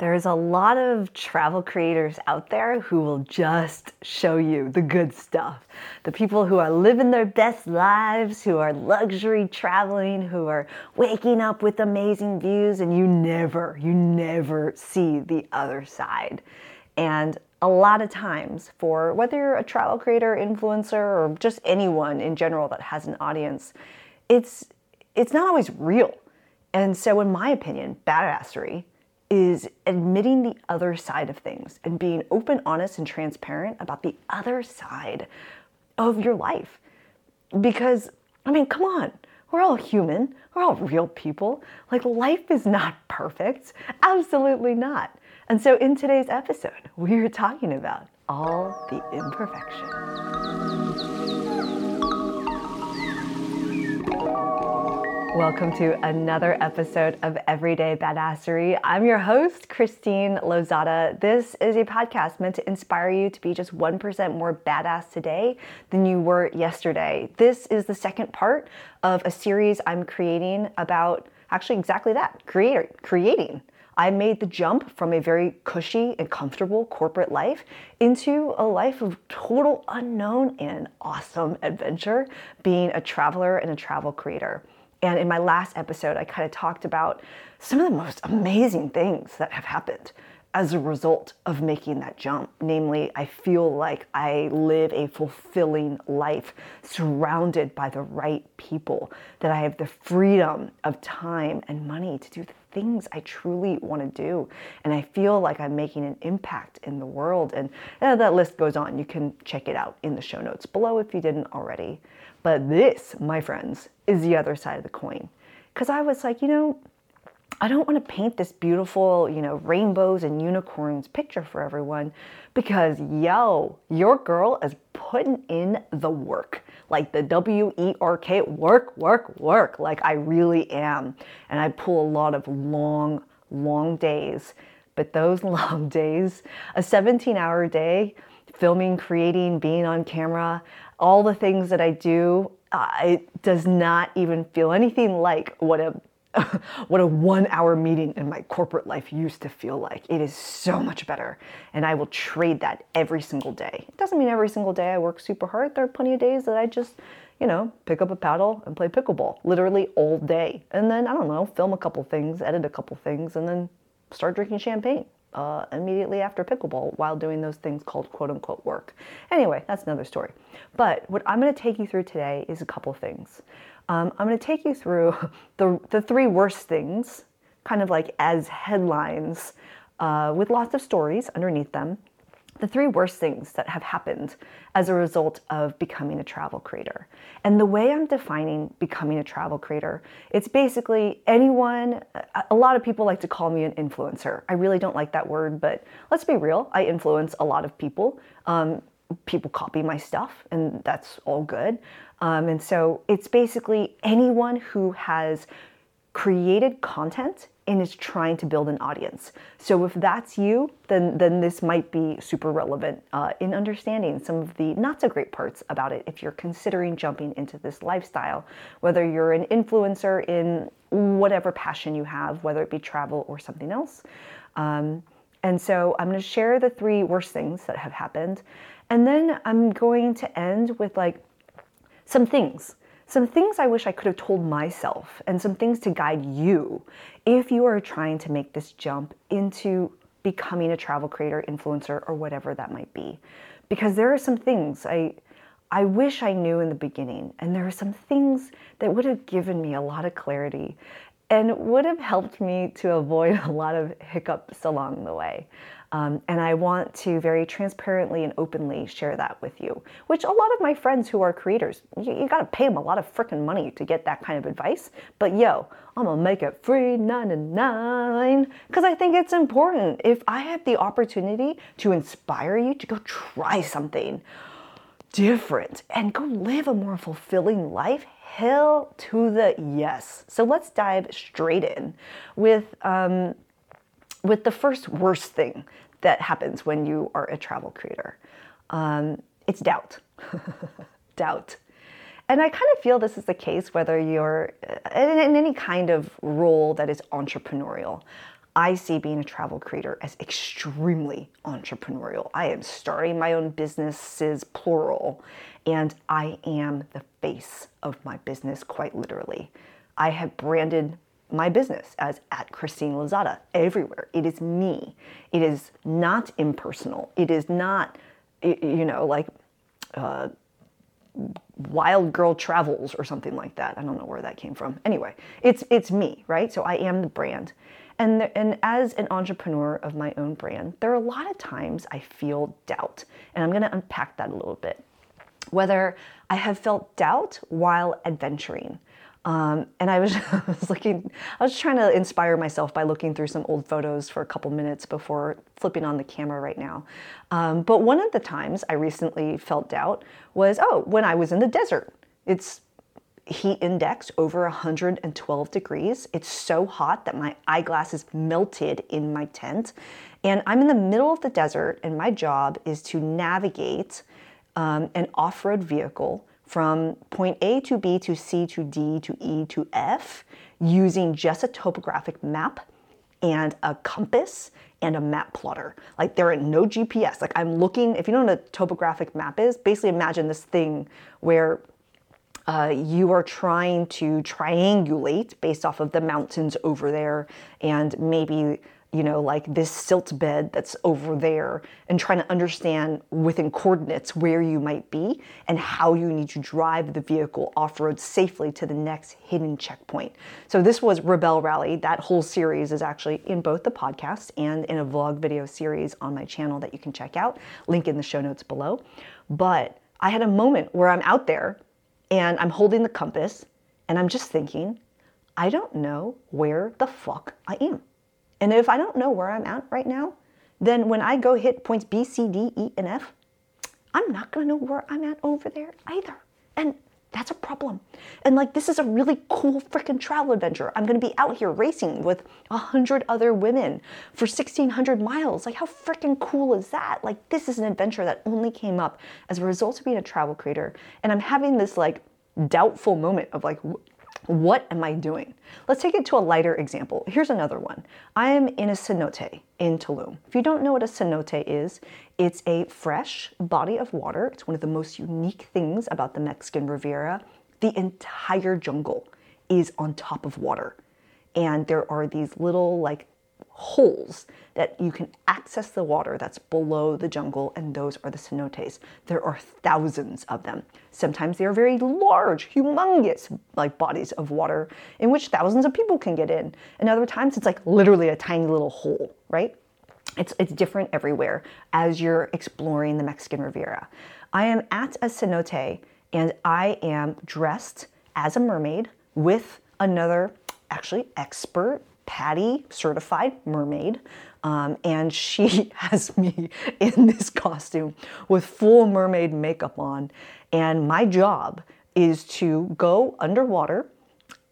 There's a lot of travel creators out there who will just show you the good stuff. The people who are living their best lives, who are luxury traveling, who are waking up with amazing views, and you never, you never see the other side. And a lot of times, for whether you're a travel creator, influencer, or just anyone in general that has an audience, it's it's not always real. And so, in my opinion, badassery is admitting the other side of things and being open, honest, and transparent about the other side of your life. Because, I mean, come on, we're all human, we're all real people. Like, life is not perfect, absolutely not. And so, in today's episode, we are talking about all the imperfections. Welcome to another episode of Everyday Badassery. I'm your host, Christine Lozada. This is a podcast meant to inspire you to be just 1% more badass today than you were yesterday. This is the second part of a series I'm creating about actually exactly that creator, creating. I made the jump from a very cushy and comfortable corporate life into a life of total unknown and awesome adventure, being a traveler and a travel creator. And in my last episode, I kind of talked about some of the most amazing things that have happened as a result of making that jump. Namely, I feel like I live a fulfilling life surrounded by the right people, that I have the freedom of time and money to do the things I truly want to do. And I feel like I'm making an impact in the world. And uh, that list goes on. You can check it out in the show notes below if you didn't already. But this, my friends, is the other side of the coin. Because I was like, you know, I don't want to paint this beautiful, you know, rainbows and unicorns picture for everyone because, yo, your girl is putting in the work. Like the W E R K, work, work, work. Like I really am. And I pull a lot of long, long days. But those long days, a 17 hour day, filming, creating, being on camera, all the things that I do, uh, it does not even feel anything like what a what a one hour meeting in my corporate life used to feel like. It is so much better. And I will trade that every single day. It doesn't mean every single day I work super hard. There are plenty of days that I just, you know, pick up a paddle and play pickleball literally all day. And then, I don't know, film a couple things, edit a couple things, and then start drinking champagne uh, immediately after pickleball while doing those things called quote unquote work. Anyway, that's another story. But what I'm going to take you through today is a couple things. Um, I'm going to take you through the, the three worst things, kind of like as headlines, uh, with lots of stories underneath them the three worst things that have happened as a result of becoming a travel creator. And the way I'm defining becoming a travel creator, it's basically anyone, a lot of people like to call me an influencer. I really don't like that word, but let's be real, I influence a lot of people. Um, people copy my stuff, and that's all good. Um, and so it's basically anyone who has created content and is trying to build an audience. So if that's you, then then this might be super relevant uh, in understanding some of the not so great parts about it. If you're considering jumping into this lifestyle, whether you're an influencer in whatever passion you have, whether it be travel or something else. Um, and so I'm going to share the three worst things that have happened, and then I'm going to end with like some things some things I wish I could have told myself, and some things to guide you if you are trying to make this jump into becoming a travel creator, influencer, or whatever that might be. Because there are some things I I wish I knew in the beginning, and there are some things that would have given me a lot of clarity and would have helped me to avoid a lot of hiccups along the way. Um, and I want to very transparently and openly share that with you, which a lot of my friends who are creators, you, you gotta pay them a lot of freaking money to get that kind of advice. But yo, I'm gonna make it free 99 because I think it's important. If I have the opportunity to inspire you to go try something different and go live a more fulfilling life, hell to the yes. So let's dive straight in with um, with the first worst thing that happens when you are a travel creator. Um, it's doubt. doubt. And I kind of feel this is the case whether you're uh, in, in any kind of role that is entrepreneurial. I see being a travel creator as extremely entrepreneurial. I am starting my own businesses, plural, and I am the face of my business quite literally. I have branded my business as at Christine Lozada everywhere. It is me. It is not impersonal. It is not, you know, like uh, Wild Girl Travels or something like that. I don't know where that came from. Anyway, it's it's me, right? So I am the brand. And, the, and as an entrepreneur of my own brand, there are a lot of times I feel doubt. And I'm going to unpack that a little bit. Whether I have felt doubt while adventuring, um, and I was, I was looking, I was trying to inspire myself by looking through some old photos for a couple minutes before flipping on the camera right now. Um, but one of the times I recently felt doubt was, oh, when I was in the desert. It's heat index over 112 degrees. It's so hot that my eyeglasses melted in my tent. And I'm in the middle of the desert, and my job is to navigate um, an off road vehicle from point A to B to C to D to E to F using just a topographic map and a compass and a map plotter. Like there are no GPS. Like I'm looking, if you know what a topographic map is, basically imagine this thing where uh, you are trying to triangulate based off of the mountains over there and maybe you know, like this silt bed that's over there and trying to understand within coordinates where you might be and how you need to drive the vehicle off road safely to the next hidden checkpoint. So, this was Rebelle Rally. That whole series is actually in both the podcast and in a vlog video series on my channel that you can check out. Link in the show notes below. But I had a moment where I'm out there and I'm holding the compass and I'm just thinking, I don't know where the fuck I am. And if I don't know where I'm at right now, then when I go hit points B, C, D, E, and F, I'm not gonna know where I'm at over there either. And that's a problem. And like, this is a really cool freaking travel adventure. I'm gonna be out here racing with a hundred other women for 1600 miles. Like, how freaking cool is that? Like, this is an adventure that only came up as a result of being a travel creator. And I'm having this like doubtful moment of like, what am I doing? Let's take it to a lighter example. Here's another one. I am in a cenote in Tulum. If you don't know what a cenote is, it's a fresh body of water. It's one of the most unique things about the Mexican Riviera. The entire jungle is on top of water. And there are these little like holes that you can access the water that's below the jungle, and those are the cenotes. There are thousands of them. Sometimes they are very large, humongous, like bodies of water in which thousands of people can get in. And other times it's like literally a tiny little hole, right? It's, it's different everywhere as you're exploring the Mexican Riviera. I am at a cenote and I am dressed as a mermaid with another actually expert PADI certified mermaid. Um, and she has me in this costume with full mermaid makeup on. And my job is to go underwater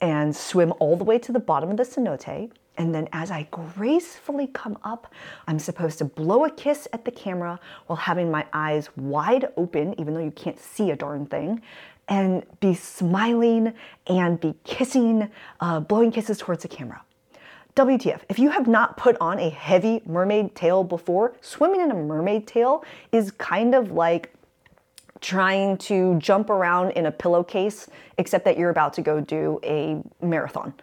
and swim all the way to the bottom of the cenote. And then, as I gracefully come up, I'm supposed to blow a kiss at the camera while having my eyes wide open, even though you can't see a darn thing, and be smiling and be kissing, uh, blowing kisses towards the camera. WTF, if you have not put on a heavy mermaid tail before, swimming in a mermaid tail is kind of like trying to jump around in a pillowcase, except that you're about to go do a marathon.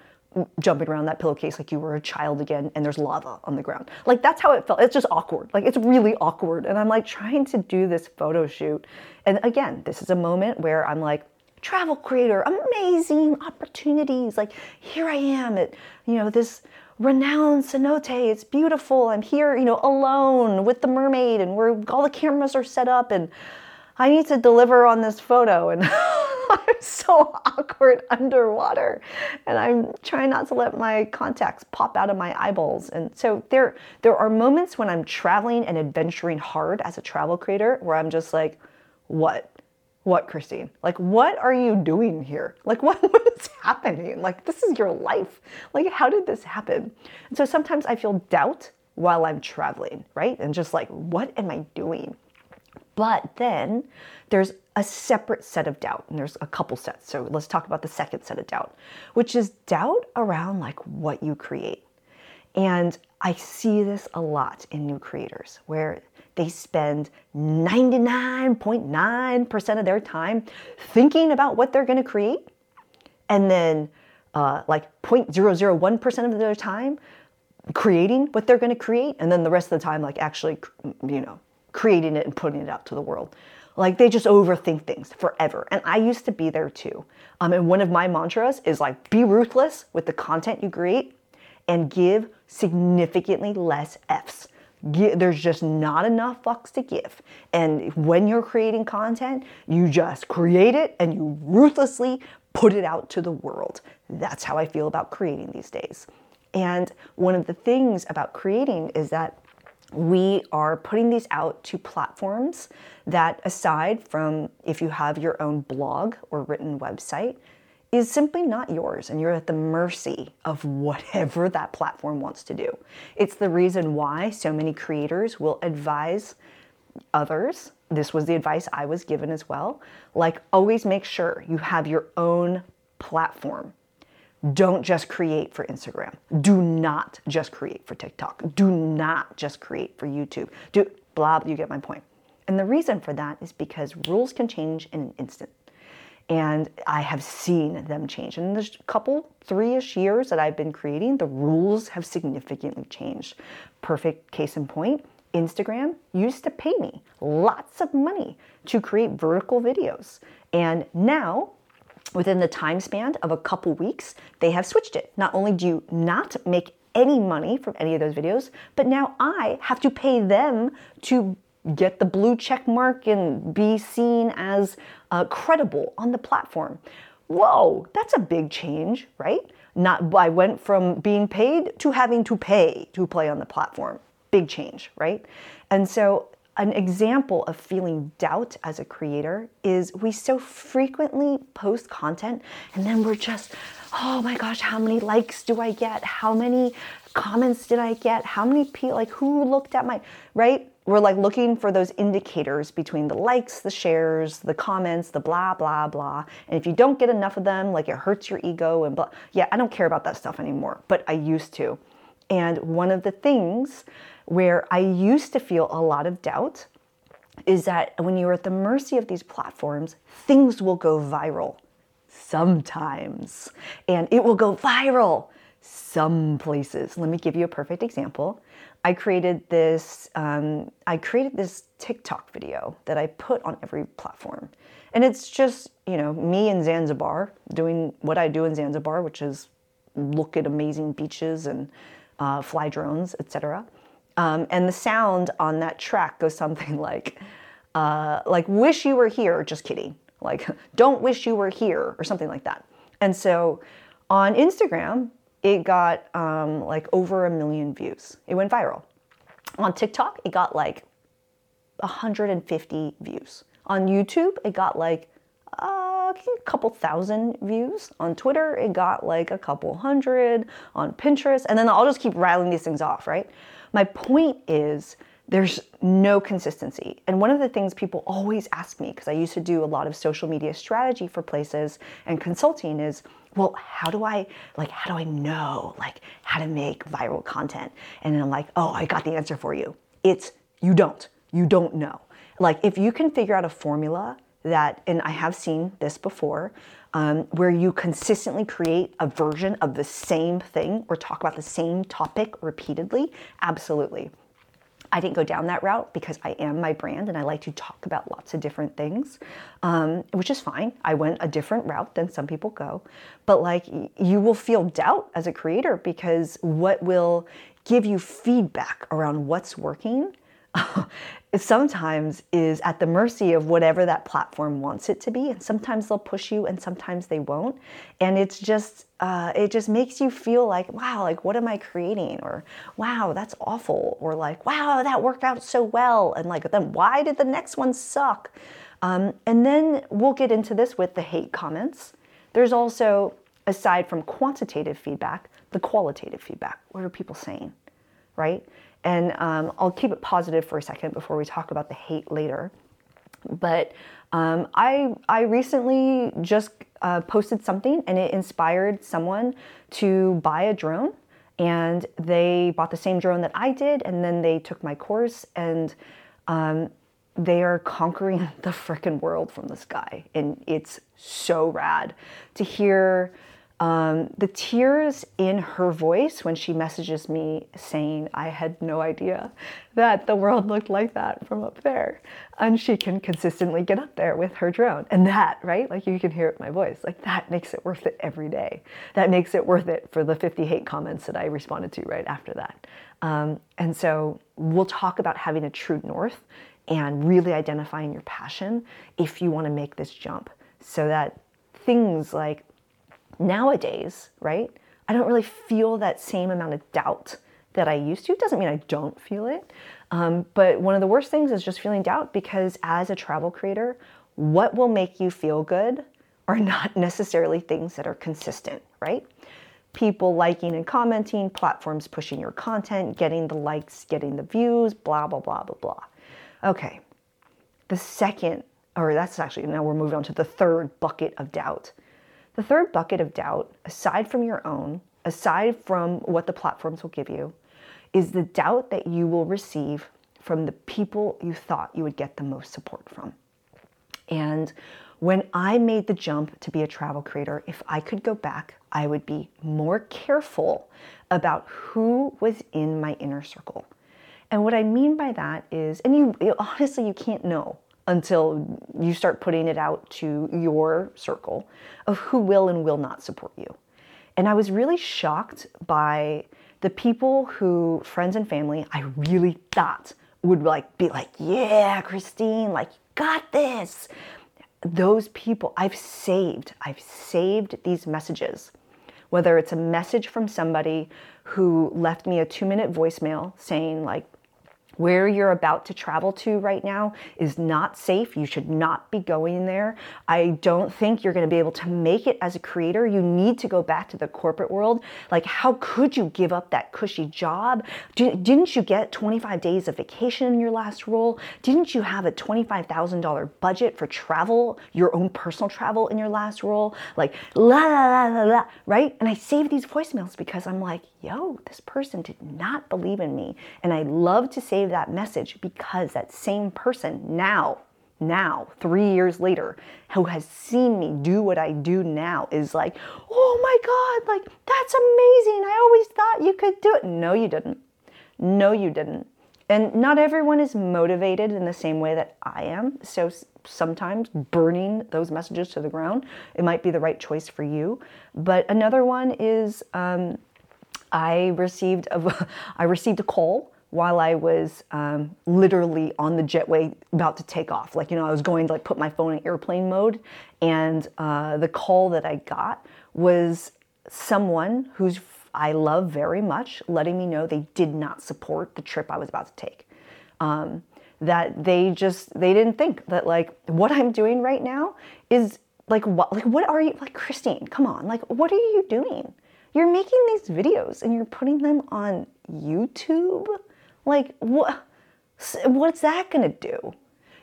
Jumping around that pillowcase like you were a child again, and there's lava on the ground. Like that's how it felt. It's just awkward. Like it's really awkward. And I'm like trying to do this photo shoot. And again, this is a moment where I'm like, travel creator, amazing opportunities. Like here I am at, you know, this renowned cenote. It's beautiful. I'm here, you know, alone with the mermaid, and where all the cameras are set up, and I need to deliver on this photo. And I'm so awkward underwater, and I'm trying not to let my contacts pop out of my eyeballs. And so there, there are moments when I'm traveling and adventuring hard as a travel creator, where I'm just like, what? What, Christine? Like, what are you doing here? Like, what, what is happening? Like, this is your life. Like, how did this happen? And so sometimes I feel doubt while I'm traveling, right? And just like, what am I doing? But then there's a separate set of doubt, and there's a couple sets. So let's talk about the second set of doubt, which is doubt around like what you create. And I see this a lot in new creators where they spend 99.9% of their time thinking about what they're going to create. And then, uh, like 0.001% of their time creating what they're going to create. And then the rest of the time, like actually, you know, creating it and putting it out to the world. Like they just overthink things forever. And I used to be there too. Um, and one of my mantras is like be ruthless with the content you create and give significantly less F's. There's just not enough fucks to give. And when you're creating content, you just create it and you ruthlessly put it out to the world. That's how I feel about creating these days. And one of the things about creating is that we are putting these out to platforms that, aside from if you have your own blog or written website, is simply not yours and you're at the mercy of whatever that platform wants to do. It's the reason why so many creators will advise others. This was the advice I was given as well. Like, always make sure you have your own platform. Don't just create for Instagram. Do not just create for TikTok. Do not just create for YouTube. Do blah, you get my point. And the reason for that is because rules can change in an instant. And I have seen them change. In the couple, three ish years that I've been creating, the rules have significantly changed. Perfect case in point Instagram used to pay me lots of money to create vertical videos. And now, within the time span of a couple weeks, they have switched it. Not only do you not make any money from any of those videos, but now I have to pay them to get the blue check mark and be seen as uh, credible on the platform. Whoa, that's a big change, right? Not I went from being paid to having to pay to play on the platform. Big change, right? And so an example of feeling doubt as a creator is we so frequently post content and then we're just, oh my gosh, how many likes do I get? How many comments did I get? How many people, like who looked at my, right? We're like looking for those indicators between the likes, the shares, the comments, the blah, blah, blah. And if you don't get enough of them, like it hurts your ego and blah. Yeah, I don't care about that stuff anymore, but I used to. And one of the things where I used to feel a lot of doubt is that when you're at the mercy of these platforms, things will go viral sometimes. And it will go viral some places. Let me give you a perfect example. I created this um, I created this TikTok video that I put on every platform. And it's just, you know, me in Zanzibar doing what I do in Zanzibar, which is look at amazing beaches and uh, fly drones, etc. Um, and the sound on that track goes something like, uh, like "Wish you were here." Just kidding. Like "Don't wish you were here" or something like that. And so, on Instagram, it got um, like over a million views. It went viral. On TikTok, it got like 150 views. On YouTube, it got like uh, a couple thousand views. On Twitter, it got like a couple hundred. On Pinterest, and then I'll just keep rattling these things off, right? My point is there's no consistency. And one of the things people always ask me, because I used to do a lot of social media strategy for places and consulting, is well, how do I like how do I know like how to make viral content? And I'm like, oh, I got the answer for you. It's you don't. You don't know. Like if you can figure out a formula that, and I have seen this before, um, where you consistently create a version of the same thing or talk about the same topic repeatedly, absolutely. I didn't go down that route because I am my brand and I like to talk about lots of different things, um, which is fine. I went a different route than some people go. But like you will feel doubt as a creator because what will give you feedback around what's working sometimes is at the mercy of whatever that platform wants it to be. And sometimes they'll push you and sometimes they won't. And it's just uh, it just makes you feel like wow like what am i creating? Or wow that's awful. Or like wow that worked out so well. And like then why did the next one suck? Um, and then we'll get into this with the hate comments. There's also aside from quantitative feedback the qualitative feedback. What are people saying? Right and um, I'll keep it positive for a second before we talk about the hate later. But um, I, I recently just uh, posted something and it inspired someone to buy a drone and they bought the same drone that I did, and then they took my course, and um, they are conquering the freaking world from the sky, and it's so rad to hear um, the tears in her voice when she messages me saying, I had no idea that the world looked like that from up there. And she can consistently get up there with her drone. And that, right? Like you can hear it in my voice. Like that makes it worth it every day. That makes it worth it for the 50 hate comments that I responded to right after that. Um, and so we'll talk about having a true north and really identifying your passion if you want to make this jump so that things like nowadays, right? I don't really feel that same amount of doubt that I used to. Doesn't mean I don't feel it. Um, but one of the worst things is just feeling doubt because as a travel creator, what will make you feel good are not necessarily things that are consistent, right? People liking and commenting, platforms pushing your content, getting the likes, getting the views, blah, blah, blah, blah, blah. Okay, the second, or that's actually, now we're moving on to the third bucket of doubt the third bucket of doubt, aside from your own, aside from what the platforms will give you, is the doubt that you will receive from the people you thought you would get the most support from. And when I made the jump to be a travel creator, if I could go back, I would be more careful about who was in my inner circle. And what I mean by that is, and you honestly, you can't know until you start putting it out to your circle of who will and will not support you. And I was really shocked by the people who, friends and family, I really thought would like be like, yeah, Christine, like, got this. Those people I've saved, I've saved these messages. Whether it's a message from somebody who left me a two minute voicemail saying, like, where you're about to travel to right now is not safe. You should not be going there. I don't think you're going to be able to make it as a creator. You need to go back to the corporate world. Like, how could you give up that cushy job? Didn't you get 25 days of vacation in your last role? Didn't you have a $25,000 budget for travel, your own personal travel in your last role? Like, la la la la la, right? And I save these voicemails because I'm like, yo, this person did not believe in me. And I love to save that message because that same person now, now, three years later, who has seen me do what I do now is like, oh my God, like, that's amazing. I always thought you could do it. No, you didn't. No, you didn't. And not everyone is motivated in the same way that I am. So sometimes burning those messages to the ground, it might be the right choice for you. But another one is um, I received a, I received a call while I was um, literally on the jetway about to take off. Like, you know, I was going to like put my phone in airplane mode, and uh, the call that I got was someone who's I love very much letting me know they did not support the trip I was about to take. Um, that they just they didn't think that like what I'm doing right now is like what like what are you like Christine? Come on, like what are you doing? You're making these videos and you're putting them on YouTube? Like, what? What's that gonna do?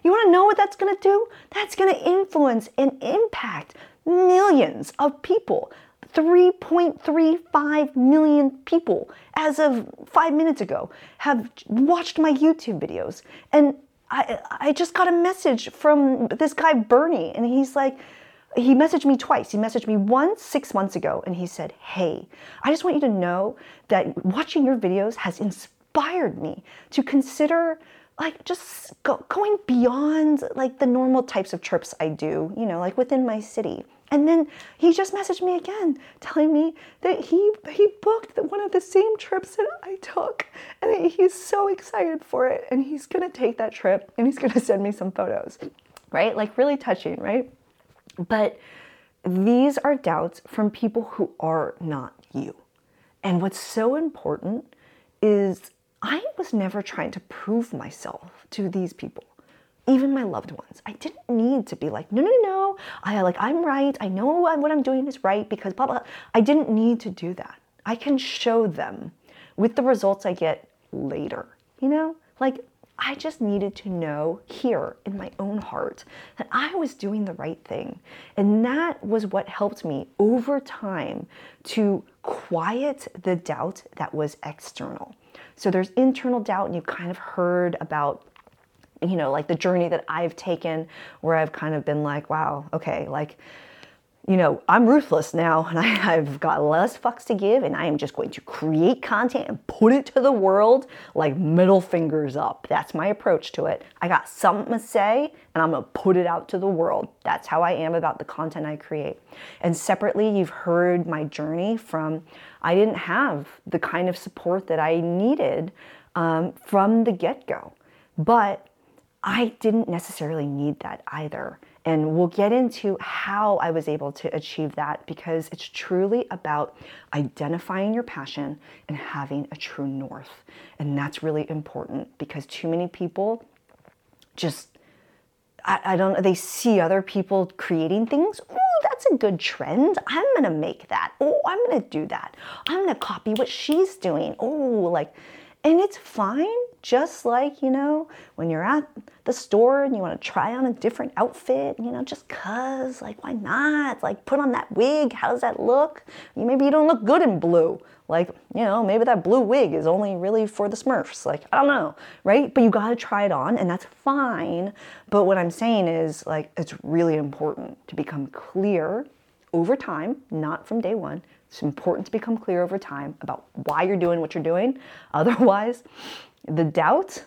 You wanna know what that's gonna do? That's gonna influence and impact millions of people. 3.35 million people as of five minutes ago have watched my YouTube videos. And I, I just got a message from this guy, Bernie, and he's like, he messaged me twice. He messaged me once six months ago and he said, Hey, I just want you to know that watching your videos has inspired me to consider like just go, going beyond like the normal types of trips I do, you know, like within my city. And then he just messaged me again, telling me that he he booked one of the same trips that I took, and he's so excited for it. And he's gonna take that trip, and he's gonna send me some photos, right? Like really touching, right? But these are doubts from people who are not you. And what's so important is I was never trying to prove myself to these people, even my loved ones. I didn't need to be like, no, no, no, I like I'm right. I know what I'm doing is right because blah blah. I didn't need to do that. I can show them with the results I get later. You know, like I just needed to know here in my own heart that I was doing the right thing. And that was what helped me over time to quiet the doubt that was external. So there's internal doubt, and you kind of heard about you know, like the journey that I've taken where I've kind of been like, wow, okay, like you know, I'm ruthless now and I, have got less fucks to give and I am just going to create content and put it to the world like middle fingers up. That's my approach to it. I got something to say and I'm to put it out to the world. That's how I am about the content I create. And separately, you've heard my journey from I didn't have the kind of support that I needed um, from the get go. But I didn't necessarily need that either. And we'll get into how I was able to achieve that because it's truly about identifying your passion and having a true north. And that's really important because too many people just I, I don't know, they see other people creating things. Oh, that's a good trend. I'm gonna make that. Oh, I'm gonna do that. I'm gonna copy what she's doing. Oh, like and it's fine, just like, you know, when you're at the store and you want to try on a different outfit, you know, just cuz, like, why not? Like, put on that wig. How does that look? Maybe you don't look good in blue. Like, you know, maybe that blue wig is only really for the smurfs. Like, I don't know, right? But you got to try it on, and that's fine. But what I'm saying is, like, it's really important to become clear over time, not from day one, it's important to become clear over time about why you're doing what you're doing. Otherwise, the doubt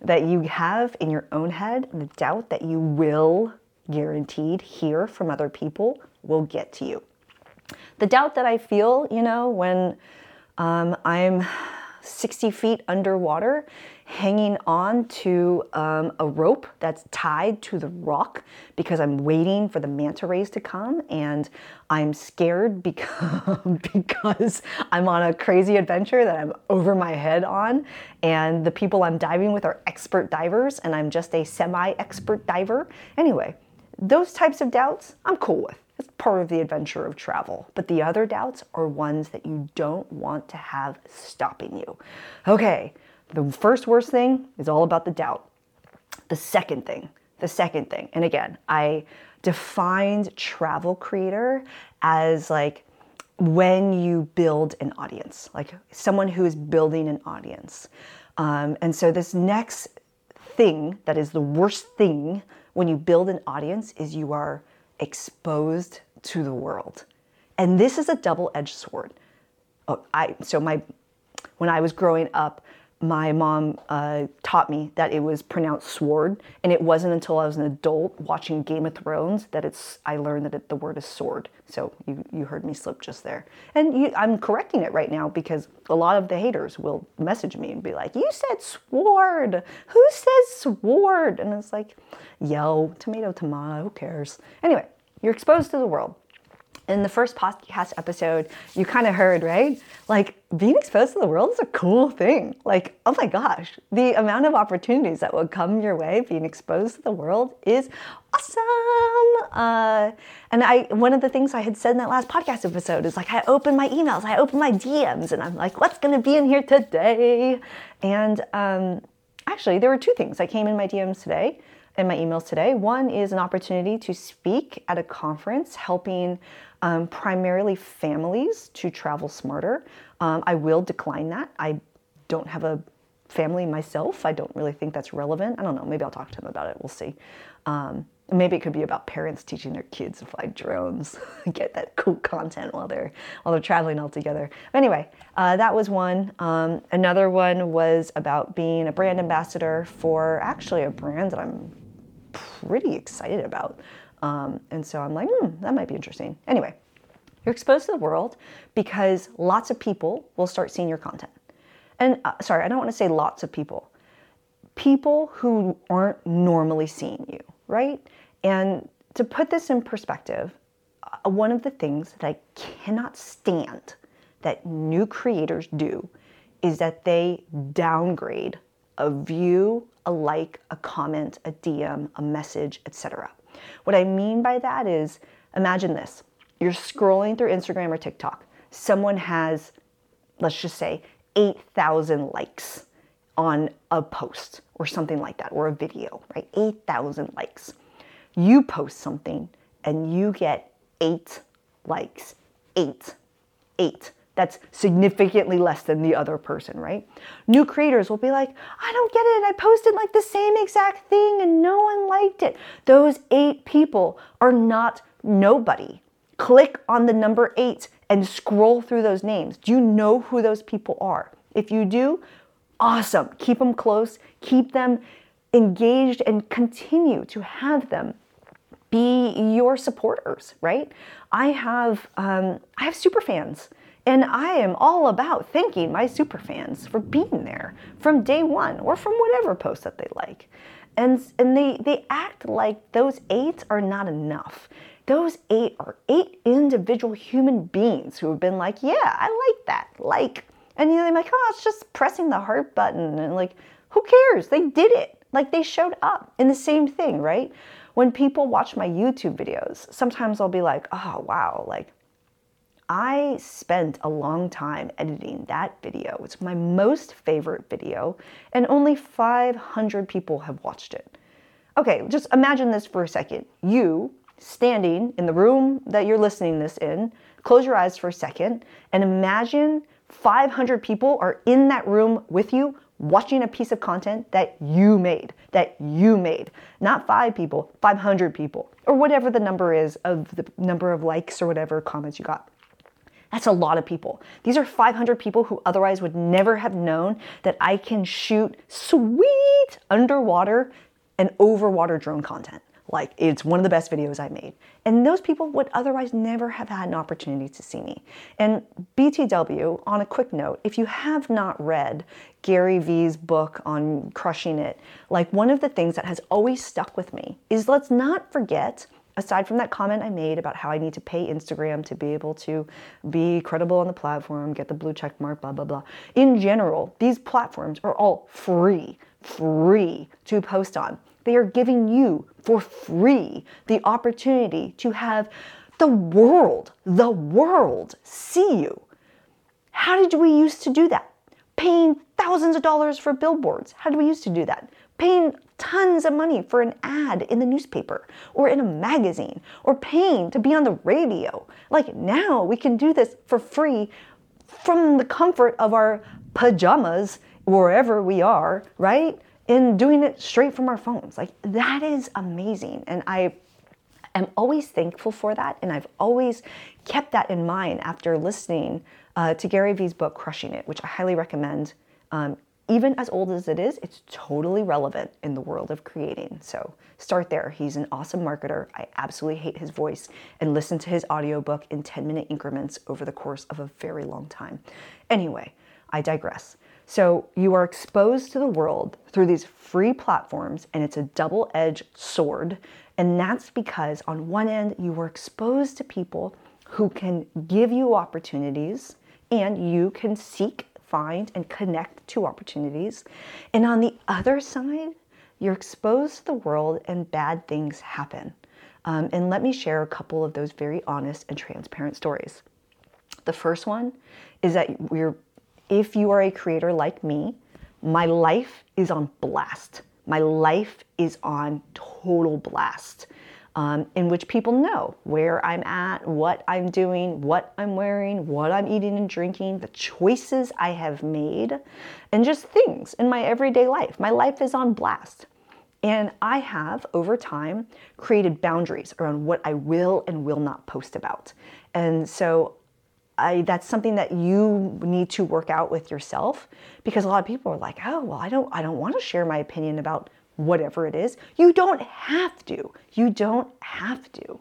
that you have in your own head, the doubt that you will guaranteed hear from other people will get to you. The doubt that I feel, you know, when um, I'm 60 feet underwater hanging on to um, a rope that's tied to the rock because I'm waiting for the manta rays to come and I'm scared because, because I'm on a crazy adventure that I'm over my head on and the people I'm diving with are expert divers and I'm just a semi-expert diver. Anyway, those types of doubts I'm cool with. It's part of the adventure of travel. But the other doubts are ones that you don't want to have stopping you. Okay, the first worst thing is all about the doubt. The second thing, the second thing, and again, I defined travel creator as like when you build an audience, like someone who is building an audience. Um, and so, this next thing that is the worst thing when you build an audience is you are exposed to the world. And this is a double edged sword. Oh, I, so, my, when I was growing up, my mom uh, taught me that it was pronounced sword, and it wasn't until I was an adult watching Game of Thrones that it's I learned that it, the word is sword. So you, you heard me slip just there, and you, I'm correcting it right now because a lot of the haters will message me and be like, "You said sword. Who says sword?" And it's like, "Yo, tomato, tomato. Who cares?" Anyway, you're exposed to the world in the first podcast episode, you kind of heard, right? Like being exposed to the world is a cool thing. Like, oh my gosh, the amount of opportunities that will come your way being exposed to the world is awesome. Uh, and I, one of the things I had said in that last podcast episode is like, I open my emails, I open my DMs, and I'm like, what's going to be in here today? And um, actually, there were two things I came in my DMs today in my emails today. One is an opportunity to speak at a conference helping um, primarily families to travel smarter. Um, I will decline that. I don't have a family myself. I don't really think that's relevant. I don't know. Maybe I'll talk to them about it. We'll see. Um, maybe it could be about parents teaching their kids to fly drones, get that cool content while they're while they're traveling all together. But anyway, uh, that was one. Um, another one was about being a brand ambassador for actually a brand that I'm pretty excited about. Um, and so I'm like, hmm, that might be interesting. Anyway, you're exposed to the world because lots of people will start seeing your content. And uh, sorry, I don't want to say lots of people. People who aren't normally seeing you, right? And to put this in perspective, uh, one of the things that I cannot stand that new creators do is that they downgrade a view, a like, a comment, a DM, a message, etc. What I mean by that is imagine this you're scrolling through Instagram or TikTok. Someone has, let's just say, 8,000 likes on a post or something like that, or a video, right? 8,000 likes. You post something and you get eight likes. Eight. Eight. That's significantly less than the other person, right? New creators will be like, I don't get it. I posted like the same exact thing and no one liked it. Those eight people are not nobody. Click on the number eight and scroll through those names. Do you know who those people are? If you do, awesome. Keep them close, keep them engaged, and continue to have them be your supporters, right? I have um, I have super fans. And I am all about thanking my super fans for being there from day one or from whatever post that they like. And, and they, they act like those eight are not enough. Those eight are eight individual human beings who have been like, yeah, I like that. Like, and you know, they're like, oh, it's just pressing the heart button. And like, who cares? They did it. Like they showed up in the same thing, right? When people watch my YouTube videos, sometimes I'll be like, oh, wow, like I spent a long time editing that video. It's my most favorite video, and only 500 people have watched it. Okay, just imagine this for a second. You standing in the room that you're listening this in, close your eyes for a second, and imagine 500 people are in that room with you watching a piece of content that you made, that you made. Not five people, 500 people, or whatever the number is of the number of likes or whatever comments you got. That's a lot of people. These are 500 people who otherwise would never have known that I can shoot sweet underwater and overwater drone content. Like it's one of the best videos I made. And those people would otherwise never have had an opportunity to see me. And BTW, on a quick note, if you have not read Gary Vee's book on crushing it, like one of the things that has always stuck with me is let's not forget aside from that comment I made about how I need to pay Instagram to be able to be credible on the platform, get the blue check mark, blah, blah, blah. In general, these platforms are all free, free to post on. They are giving you for free the opportunity to have the world, the world see you. How did we used to do that? Paying thousands of dollars for billboards. How did we used to do that? Paying tons of money for an ad in the newspaper or in a magazine or paying to be on the radio. Like now we can do this for free from the comfort of our pajamas wherever we are, right? And doing it straight from our phones. Like that is amazing. And I am always thankful for that. And I've always kept that in mind after listening uh, to Gary Vee's book, Crushing It, which I highly recommend. Um, even as old as it is, it's totally relevant in the world of creating. So start there. He's an awesome marketer. I absolutely hate his voice and listen to his audiobook in 10 minute increments over the course of a very long time. Anyway, I digress. So you are exposed to the world through these free platforms, and it's a double edged sword. And that's because, on one end, you are exposed to people who can give you opportunities, and you can seek find and connect to opportunities. And on the other side, you're exposed to the world and bad things happen. Um, and let me share a couple of those very honest and transparent stories. The first one is that we're, if you are a creator like me, my life is on blast. My life is on total blast um, in which people know where I'm at, what I'm doing, what I'm wearing, what I'm eating and drinking, the choices I have made, and just things in my everyday life. My life is on blast. And I have, over time, created boundaries around what I will and will not post about. And so I, that's something that you need to work out with yourself because a lot of people are like, oh, well, I don't, I don't want to share my opinion about whatever it is. You don't have to. You don't have to.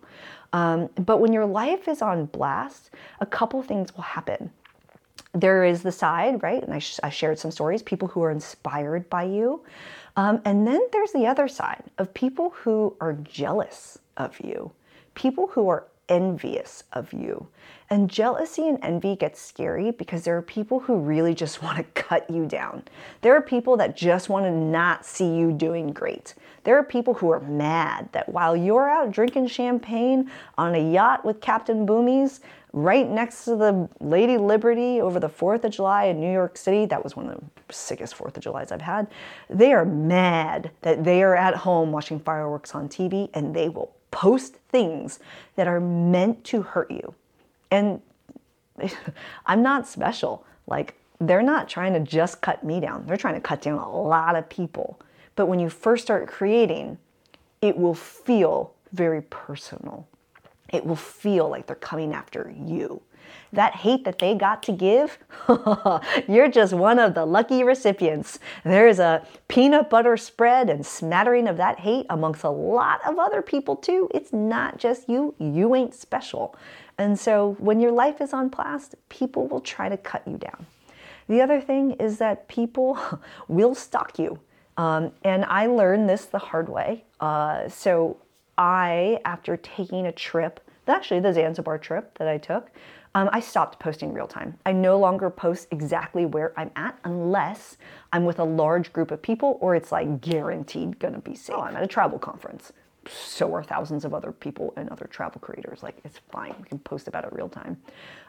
Um, but when your life is on blast, a couple things will happen. There is the side, right? And I, sh- I shared some stories, people who are inspired by you. Um, and then there's the other side of people who are jealous of you, people who are envious of you. And jealousy and envy get scary because there are people who really just want to cut you down. There are people that just want to not see you doing great. There are people who are mad that while you're out drinking champagne on a yacht with Captain Boomies, right next to the Lady Liberty over the 4th of July in New York City. That was one of the sickest 4th of Julys I've had. They are mad that they are at home watching fireworks on TV and they will post things that are meant to hurt you. And I'm not special. Like, they're not trying to just cut me down, they're trying to cut down a lot of people. But when you first start creating, it will feel very personal it will feel like they're coming after you. That hate that they got to give, you're just one of the lucky recipients. There's a peanut butter spread and smattering of that hate amongst a lot of other people too. It's not just you, you ain't special. And so when your life is on blast, people will try to cut you down. The other thing is that people will stalk you. Um, and I learned this the hard way. Uh, so I, after taking a trip, actually the Zanzibar trip that I took, um, I stopped posting real time. I no longer post exactly where I'm at unless I'm with a large group of people or it's like guaranteed gonna be safe. Oh, I'm at a travel conference. So are thousands of other people and other travel creators. Like, it's fine. We can post about it real time.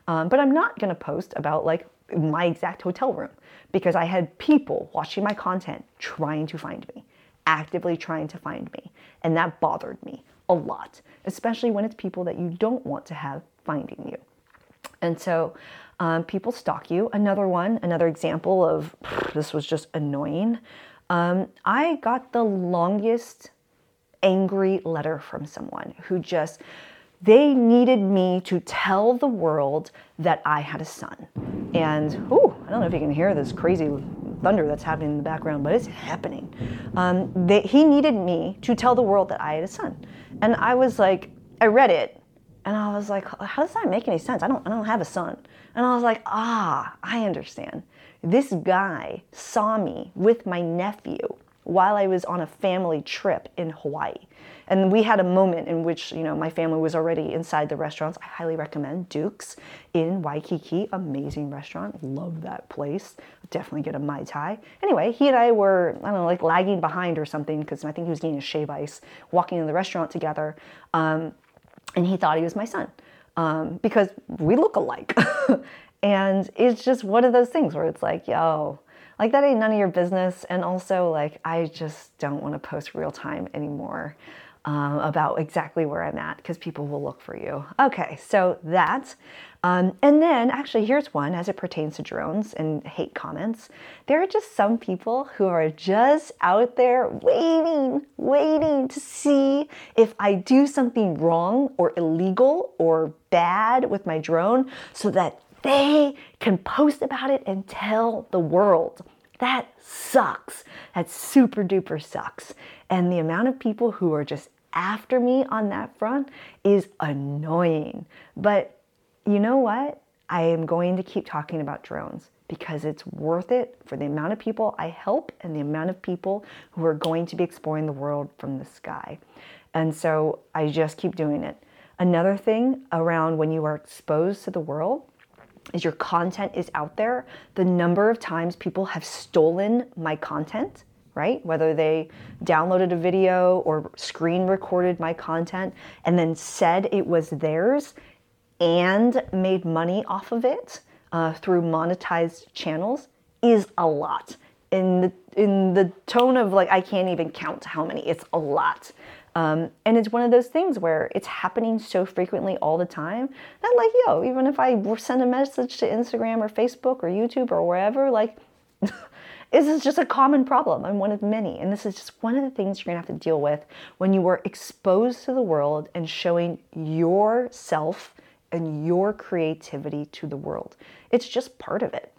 Um, but I'm not gonna post about like my exact hotel room because I had people watching my content trying to find me, actively trying to find me. And that bothered me a lot, especially when it's people that you don't want to have finding you. And so um, people stalk you. Another one, another example of this was just annoying. Um, I got the longest angry letter from someone who just, they needed me to tell the world that I had a son. And, ooh, I don't know if you can hear this crazy thunder that's happening in the background, but it's happening. Um, they, he needed me to tell the world that I had a son. And I was like, I read it and I was like, how does that make any sense? I don't, I don't have a son. And I was like, ah, I understand. This guy saw me with my nephew while I was on a family trip in Hawaii. And we had a moment in which, you know, my family was already inside the restaurants. I highly recommend Duke's in Waikiki. Amazing restaurant. Love that place. Definitely get a Mai Tai. Anyway, he and I were, I don't know, like lagging behind or something because I think he was getting a shave ice, walking in the restaurant together. Um, and he thought he was my son um, because we look alike. and it's just one of those things where it's like, yo, like that ain't none of your business. And also, like, I just don't want to post real time anymore um, about exactly where I'm at because people will look for you. Okay, so that. Um, and then, actually, here's one as it pertains to drones and hate comments. There are just some people who are just out there waiting, waiting to see if I do something wrong or illegal or bad with my drone so that they can post about it and tell the world. That sucks. That super duper sucks. And the amount of people who are just after me on that front is annoying. But you know what? I am going to keep talking about drones because it's worth it for the amount of people I help and the amount of people who are going to be exploring the world from the sky. And so I just keep doing it. Another thing around when you are exposed to the world is your content is out there. The number of times people have stolen my content right? Whether they downloaded a video or screen recorded my content and then said it was theirs and made money off of it uh, through monetized channels is a lot. In the, in the tone of like, I can't even count how many, it's a lot. Um, and it's one of those things where it's happening so frequently all the time that, like, yo, even if I send a message to Instagram or Facebook or YouTube or wherever, like, This is just a common problem I'm one of many. And this is just one of the things you're gonna have to deal with when you are exposed to the world and showing yourself and your creativity to the world. It's just part of it.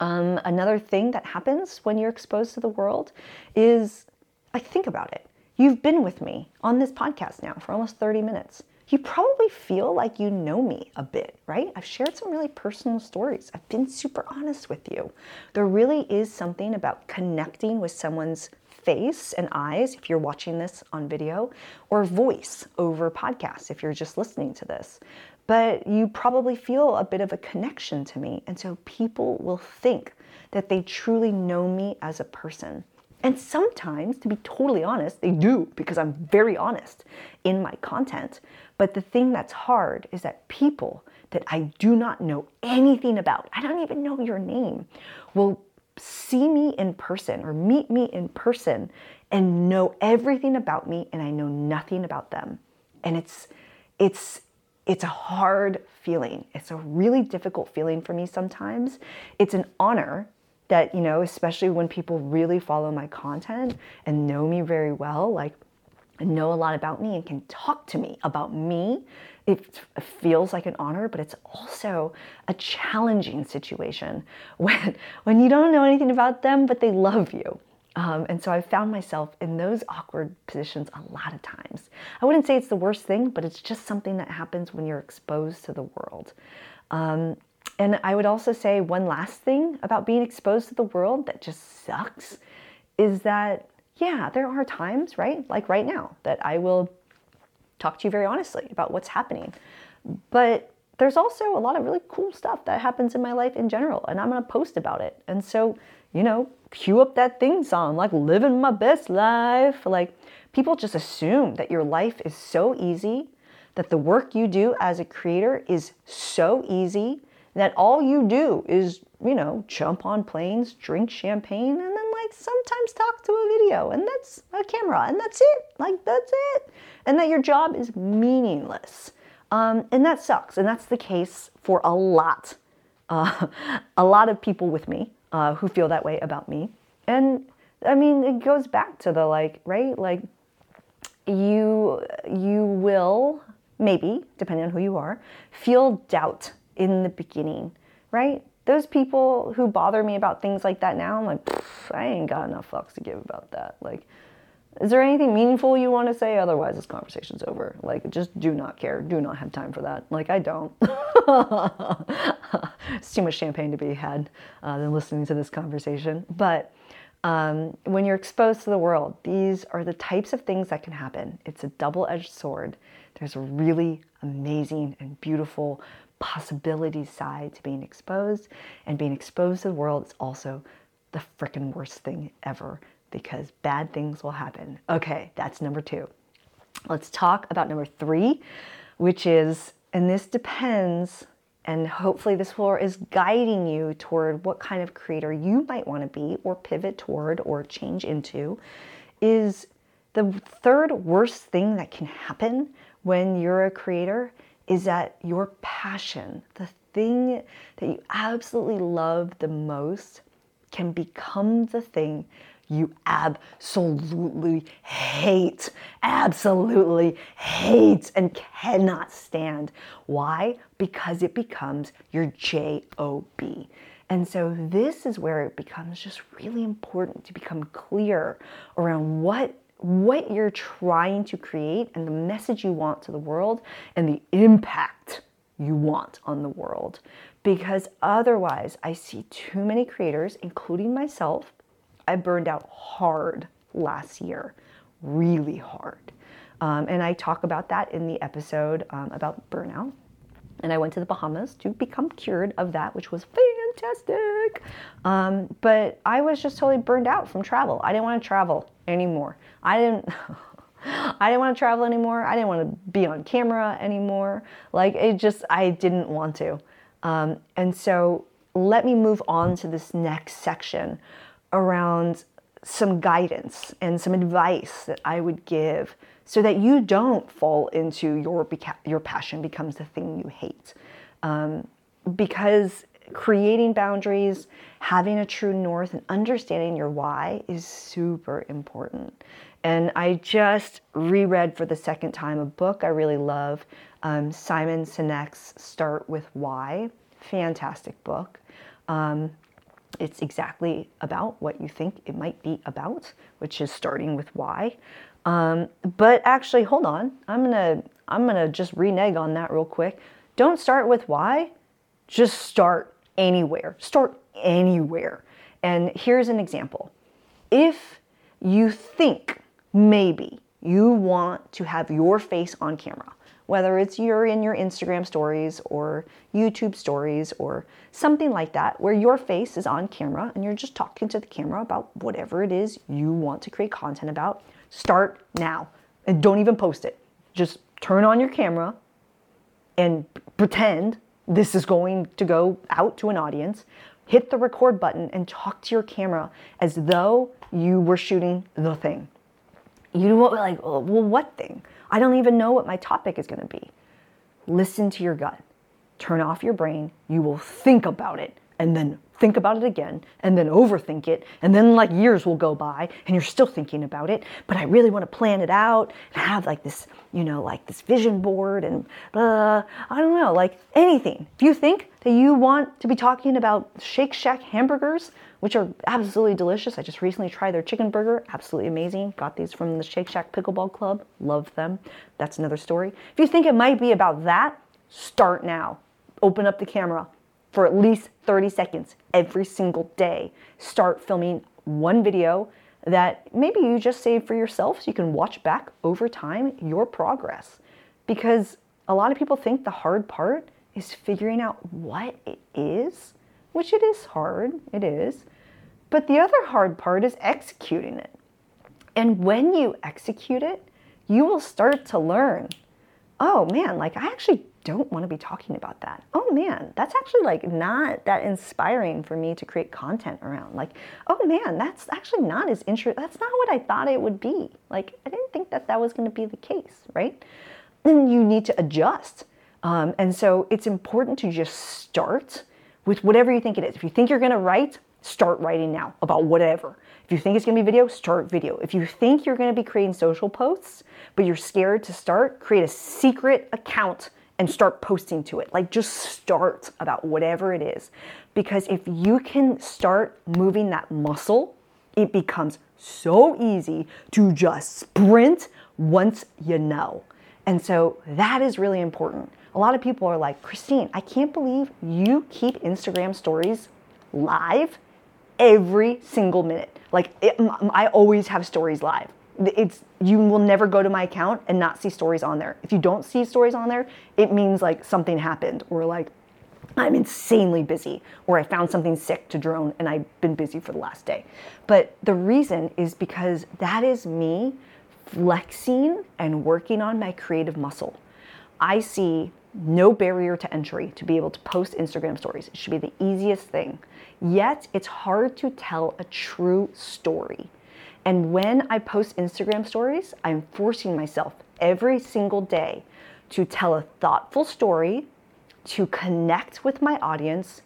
Um, another thing that happens when you're exposed to the world is like, think about it. You've been with me on this podcast now for almost 30 minutes you probably feel like you know me a bit, right? I've shared some really personal stories. I've been super honest with you. There really is something about connecting with someone's face and eyes if you're watching this on video, or voice over podcast if you're just listening to this. But you probably feel a bit of a connection to me. And so people will think that they truly know me as a person. And sometimes, to be totally honest, they do because I'm very honest in my content. But the thing that's hard is that people that I do not know anything about, I don't even know your name, will see me in person or meet me in person and know everything about me and I know nothing about them. And it's it's it's a hard feeling. It's a really difficult feeling for me sometimes. It's an honor that, you know, especially when people really follow my content and know me very well, like know a lot about me and can talk to me about me. It feels like an honor, but it's also a challenging situation when when you don't know anything about them, but they love you. Um, and so I found myself in those awkward positions a lot of times. I wouldn't say it's the worst thing, but it's just something that happens when you're exposed to the world. Um, and I would also say one last thing about being exposed to the world that just sucks is that, yeah, there are times, right? Like right now, that I will talk to you very honestly about what's happening. But there's also a lot of really cool stuff that happens in my life in general, and I'm gonna post about it. And so, you know, cue up that thing song, like living my best life. Like people just assume that your life is so easy, that the work you do as a creator is so easy, that all you do is, you know, jump on planes, drink champagne, and then like sometimes talk to a video, and that's a camera, and that's it. Like that's it. And that your job is meaningless. Um, and that sucks. And that's the case for a lot, uh, a lot of people with me uh, who feel that way about me. And I mean, it goes back to the like, right? Like, you you will maybe, depending on who you are, feel doubt in the beginning, right? Those people who bother me about things like that now, I'm like, I ain't got enough fucks to give about that. Like, is there anything meaningful you want to say? Otherwise, this conversation's over. Like, just do not care. Do not have time for that. Like, I don't. it's too much champagne to be had uh, than listening to this conversation. But um, when you're exposed to the world, these are the types of things that can happen. It's a double edged sword. There's a really amazing and beautiful possibility side to being exposed. And being exposed to the world is also the freaking worst thing ever because bad things will happen. Okay, that's number two. Let's talk about number three, which is, and this depends, and hopefully this floor is guiding you toward what kind of creator you might want to be or pivot toward or change into, is the third worst thing that can happen when you're a creator is that your passion, the thing that you absolutely love the most, can become the thing you absolutely hate, absolutely hate, and cannot stand. Why? Because it becomes your job. And so, this is where it becomes just really important to become clear around what what you're trying to create and the message you want to the world and the impact you want on the world. Because otherwise, I see too many creators, including myself, I burned out hard last year, really hard. Um, and I talk about that in the episode um, about burnout. And I went to the Bahamas to become cured of that, which was fantastic. Um, but I was just totally burned out from travel. I didn't want to travel anymore. I didn't. I didn't want to travel anymore. I didn't want to be on camera anymore. Like it just, I didn't want to. Um, and so let me move on to this next section around some guidance and some advice that I would give so that you don't fall into your your passion becomes the thing you hate. Um, because creating boundaries, having a true north, and understanding your why is super important. And I just reread for the second time a book I really love, um, Simon Sinek's Start with Why. Fantastic book. Um, it's exactly about what you think it might be about, which is starting with why. Um, but actually, hold on. I'm gonna I'm gonna just renege on that real quick. Don't start with why. Just start anywhere. Start anywhere. And here's an example. If you think maybe you want to have your face on camera, whether it's you're in your Instagram stories or YouTube stories or something like that, where your face is on camera and you're just talking to the camera about whatever it is you want to create content about. Start now and don't even post it. Just turn on your camera and pretend this is going to go out to an audience. Hit the record button and talk to your camera as though you were shooting the thing. You won't like, well, what thing? I don't even know what my topic is going to be. Listen to your gut. Turn off your brain. You will think about it and then think about it again and then overthink it and then like years will go by and you're still thinking about it but i really want to plan it out and have like this you know like this vision board and blah i don't know like anything if you think that you want to be talking about shake shack hamburgers which are absolutely delicious. I just recently tried their chicken burger absolutely amazing. Got these from the shake shack pickleball club love them. That's another story. If you think it might be about that start now. Open up the camera for at least 30 seconds every single day. Start filming one video that maybe you just save for yourself so you can watch back over time your progress. Because a lot of people think the hard part is figuring out what it is, which it is hard, it is. But the other hard part is executing it. And when you execute it, you will start to learn oh man, like I actually don't want to be talking about that. Oh man, that's actually like not that inspiring for me to create content around. Like, oh man, that's actually not as interesting. That's not what I thought it would be. Like, I didn't think that that was going to be the case, right? And you need to adjust. Um, and so it's important to just start with whatever you think it is. If you think you're going to write, start writing now about whatever. If you think it's going to be video, start video. If you think you're going to be creating social posts, but you're scared to start, create a secret account and start posting to it. Like just start about whatever it is. Because if you can start moving that muscle, it becomes so easy to just sprint once you know. And so that is really important. A lot of people are like, Christine, I can't believe you keep Instagram stories live every single minute. Like, it, I always have stories live it's you will never go to my account and not see stories on there. If you don't see stories on there, it means like something happened or like I'm insanely busy or I found something sick to drone and I've been busy for the last day. But the reason is because that is me flexing and working on my creative muscle. I see no barrier to entry to be able to post Instagram stories. It should be the easiest thing. Yet it's hard to tell a true story and when I post Instagram stories, I'm forcing myself every single day to tell a thoughtful story, to connect with my audience,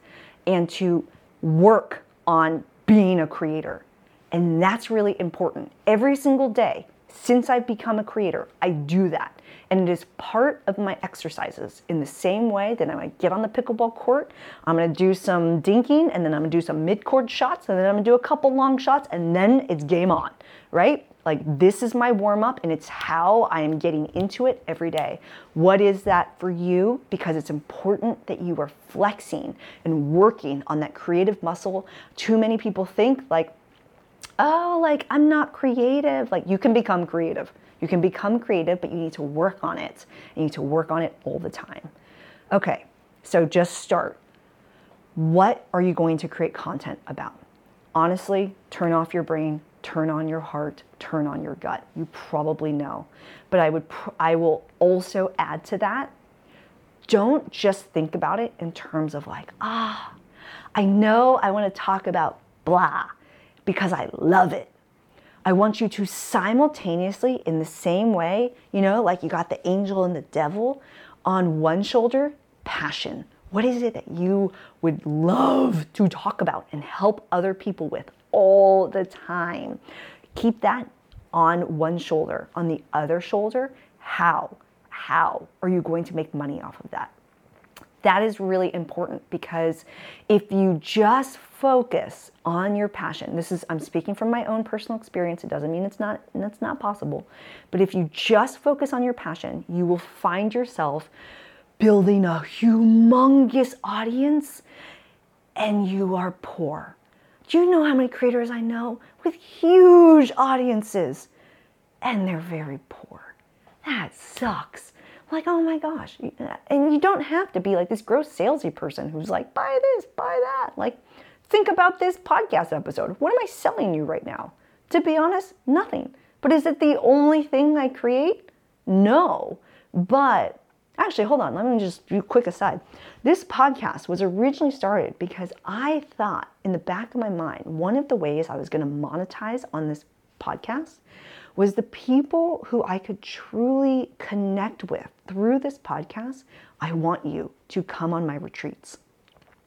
and to work on being a creator. And that's really important. Every single day since I've become a creator, I do that. And it is part of my exercises in the same way that gonna get on the pickleball court, I'm gonna do some dinking, and then I'm gonna do some mid court shots, and then I'm gonna do a couple long shots, and then it's game on, right? Like this is my warm up, and it's how I am getting into it every day. What is that for you? Because it's important that you are flexing and working on that creative muscle. Too many people think, like, oh, like I'm not creative. Like you can become creative. You can become creative, but you need to work on it. You need to work on it all the time. Okay, so just start. What are you going to create content about? Honestly, turn off your brain, turn on your heart, turn on your gut. You probably know. But I would I will also add to that don't just think about it in terms of like, ah, I know I want to talk about blah because I love it. I want you to simultaneously, in the same way, you know, like you got the angel and the devil on one shoulder, passion. What is it that you would love to talk about and help other people with all the time? Keep that on one shoulder. On the other shoulder, how? How are you going to make money off of that? That is really important because if you just focus on your passion, this is I'm speaking from my own personal experience. It doesn't mean it's not it's not possible. But if you just focus on your passion, you will find yourself building a humongous audience and you are poor. Do you know how many creators I know with huge audiences and they're very poor? That sucks like, oh my gosh. Uh, and you don't have to be like this gross salesy person who's like, buy this, buy that. Like, think about this podcast episode. What am I selling you right now? To be honest, nothing. But is it the only thing I create? No. But Actually, hold on, let me just do a quick aside. This podcast was originally started because I thought in the back of my mind, one of the ways I was going to monetize on this podcast was the people who I could truly connect with through this podcast. I want you to come on my retreats.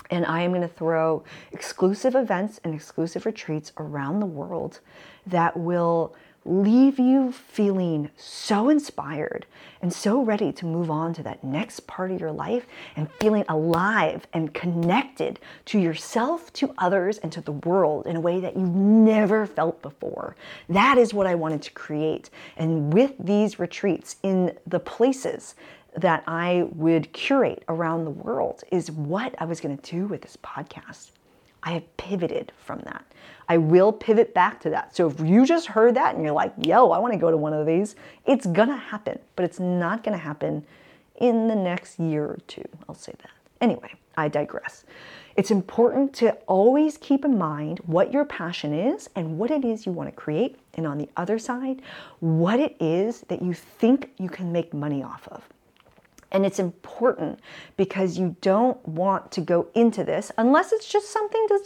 And I am going to throw exclusive events and exclusive retreats around the world that will leave you feeling so inspired and so ready to move on to that next part of your life and feeling alive and connected to yourself, to others, and to the world in a way that you've never felt before. That is what I wanted to create. And with these retreats in the places that I would curate around the world, is what I was going to do with this podcast. I have pivoted from that. I will pivot back to that. So if you just heard that and you're like, yo, I want to go to one of these, it's going to happen, but it's not going to happen in the next year or two. I'll say that. Anyway, I digress. It's important to always keep in mind what your passion is and what it is you want to create. And on the other side, what it is that you think you can make money off of. And it's important because you don't want to go into this unless it's just something to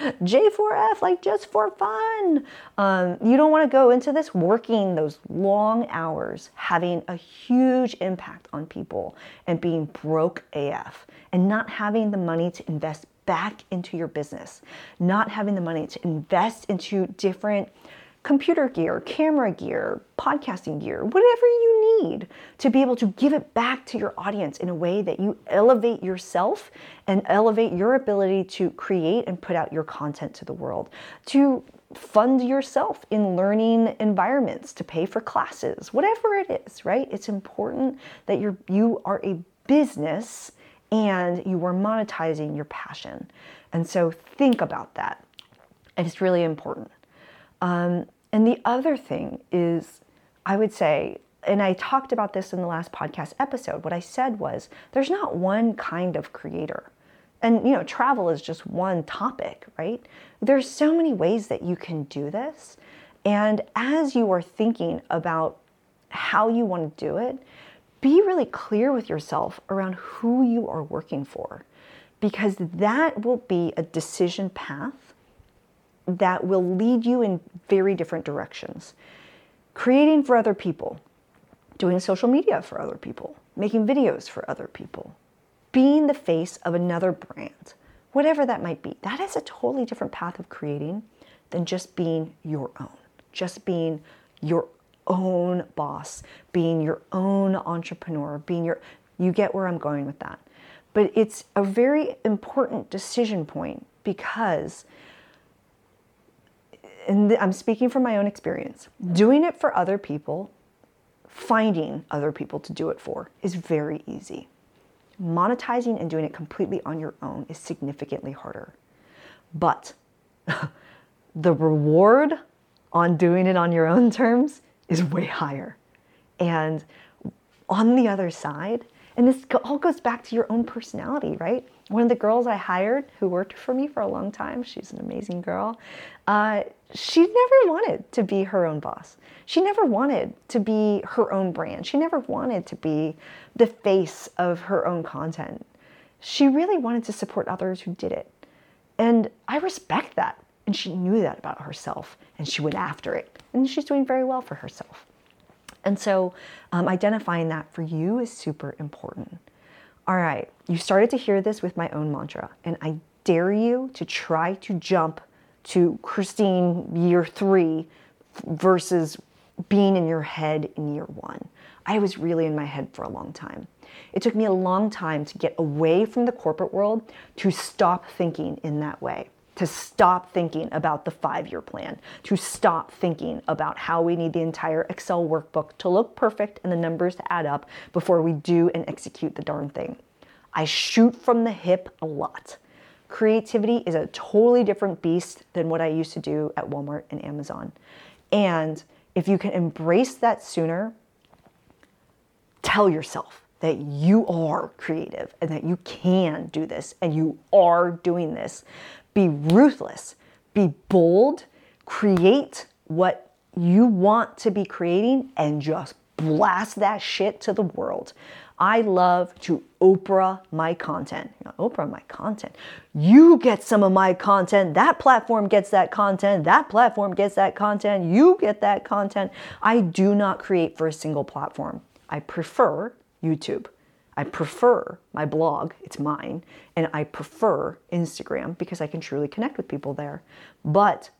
J4F, like just for fun. Um, you don't want to go into this working those long hours, having a huge impact on people and being broke AF and not having the money to invest back into your business, not having the money to invest into different computer gear, camera gear, podcasting gear, whatever you need to be able to give it back to your audience in a way that you elevate yourself and elevate your ability to create and put out your content to the world, to fund yourself in learning environments, to pay for classes, whatever it is, right? It's important that you're you are a business and you are monetizing your passion. And so think about that. And it's really important. Um, and the other thing is, I would say, and I talked about this in the last podcast episode, what I said was there's not one kind of creator. And you know, travel is just one topic, right? There's so many ways that you can do this. And as you are thinking about how you want to do it, be really clear with yourself around who you are working for because that will be a decision path that will lead you in very different directions. Creating for other people, doing social media for other people, making videos for other people, being the face of another brand, whatever that might be. That is a totally different path of creating than just being your own, just being your own boss, being your own entrepreneur, being your, you get where I'm going with that. But it's a very important decision point because and I'm speaking from my own experience, doing it for other people, finding other people to do it for is very easy. Monetizing and doing it completely on your own is significantly harder. But the reward on doing it on your own terms is way higher. And on the other side, and this all goes back to your own personality, right? One of the girls I hired who worked for me for a long time, she's an amazing girl, uh, she never wanted to be her own boss. She never wanted to be her own brand. She never wanted to be the face of her own content. She really wanted to support others who did it. And I respect that. And she knew that about herself and she went after it. And she's doing very well for herself. And so um, identifying that for you is super important. All right, you started to hear this with my own mantra, and I dare you to try to jump to Christine year three versus being in your head in year one. I was really in my head for a long time. It took me a long time to get away from the corporate world to stop thinking in that way to stop thinking about the five year plan, to stop thinking about how we need the entire Excel workbook to look perfect and the numbers to add up before we do and execute the darn thing. I shoot from the hip a lot. Creativity is a totally different beast than what I used to do at Walmart and Amazon. And if you can embrace that sooner, tell yourself that you are creative and that you can do this and you are doing this be ruthless, be bold, create what you want to be creating, and just blast that shit to the world. I love to Oprah my content. Oprah my content. You get some of my content. That platform gets that content. That platform gets that content. You get that content. I do not create for a single platform. I prefer YouTube. I prefer my blog, it's mine, and I prefer Instagram because I can truly connect with people there. But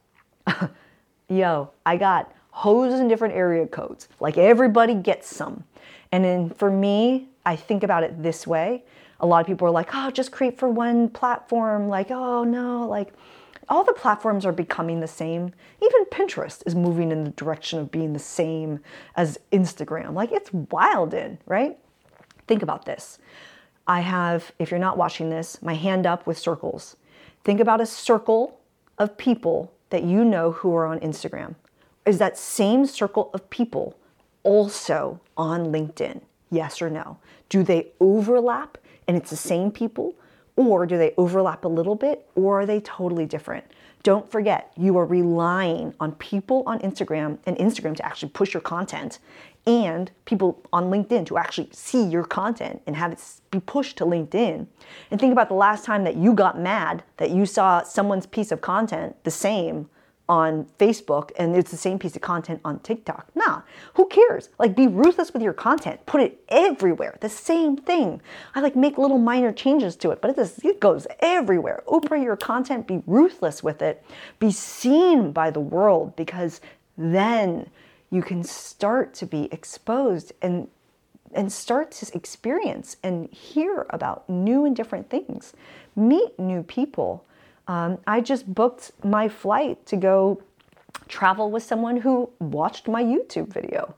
yo, I got hoes in different area codes. Like everybody gets some. And then for me, I think about it this way. A lot of people are like, oh, just create for one platform. Like, oh no, like all the platforms are becoming the same. Even Pinterest is moving in the direction of being the same as Instagram. Like it's wild in, right? Think about this. I have, if you're not watching this, my hand up with circles. Think about a circle of people that you know who are on Instagram. Is that same circle of people also on LinkedIn? Yes or no? Do they overlap and it's the same people? Or do they overlap a little bit or are they totally different? Don't forget, you are relying on people on Instagram and Instagram to actually push your content and people on LinkedIn to actually see your content and have it be pushed to LinkedIn. And think about the last time that you got mad that you saw someone's piece of content the same on Facebook and it's the same piece of content on TikTok. Nah, who cares? Like be ruthless with your content. Put it everywhere. The same thing. I like make little minor changes to it, but it, is, it goes everywhere. Oprah your content, be ruthless with it. Be seen by the world because then you can start to be exposed and and start to experience and hear about new and different things. Meet new people um, I just booked my flight to go travel with someone who watched my YouTube video.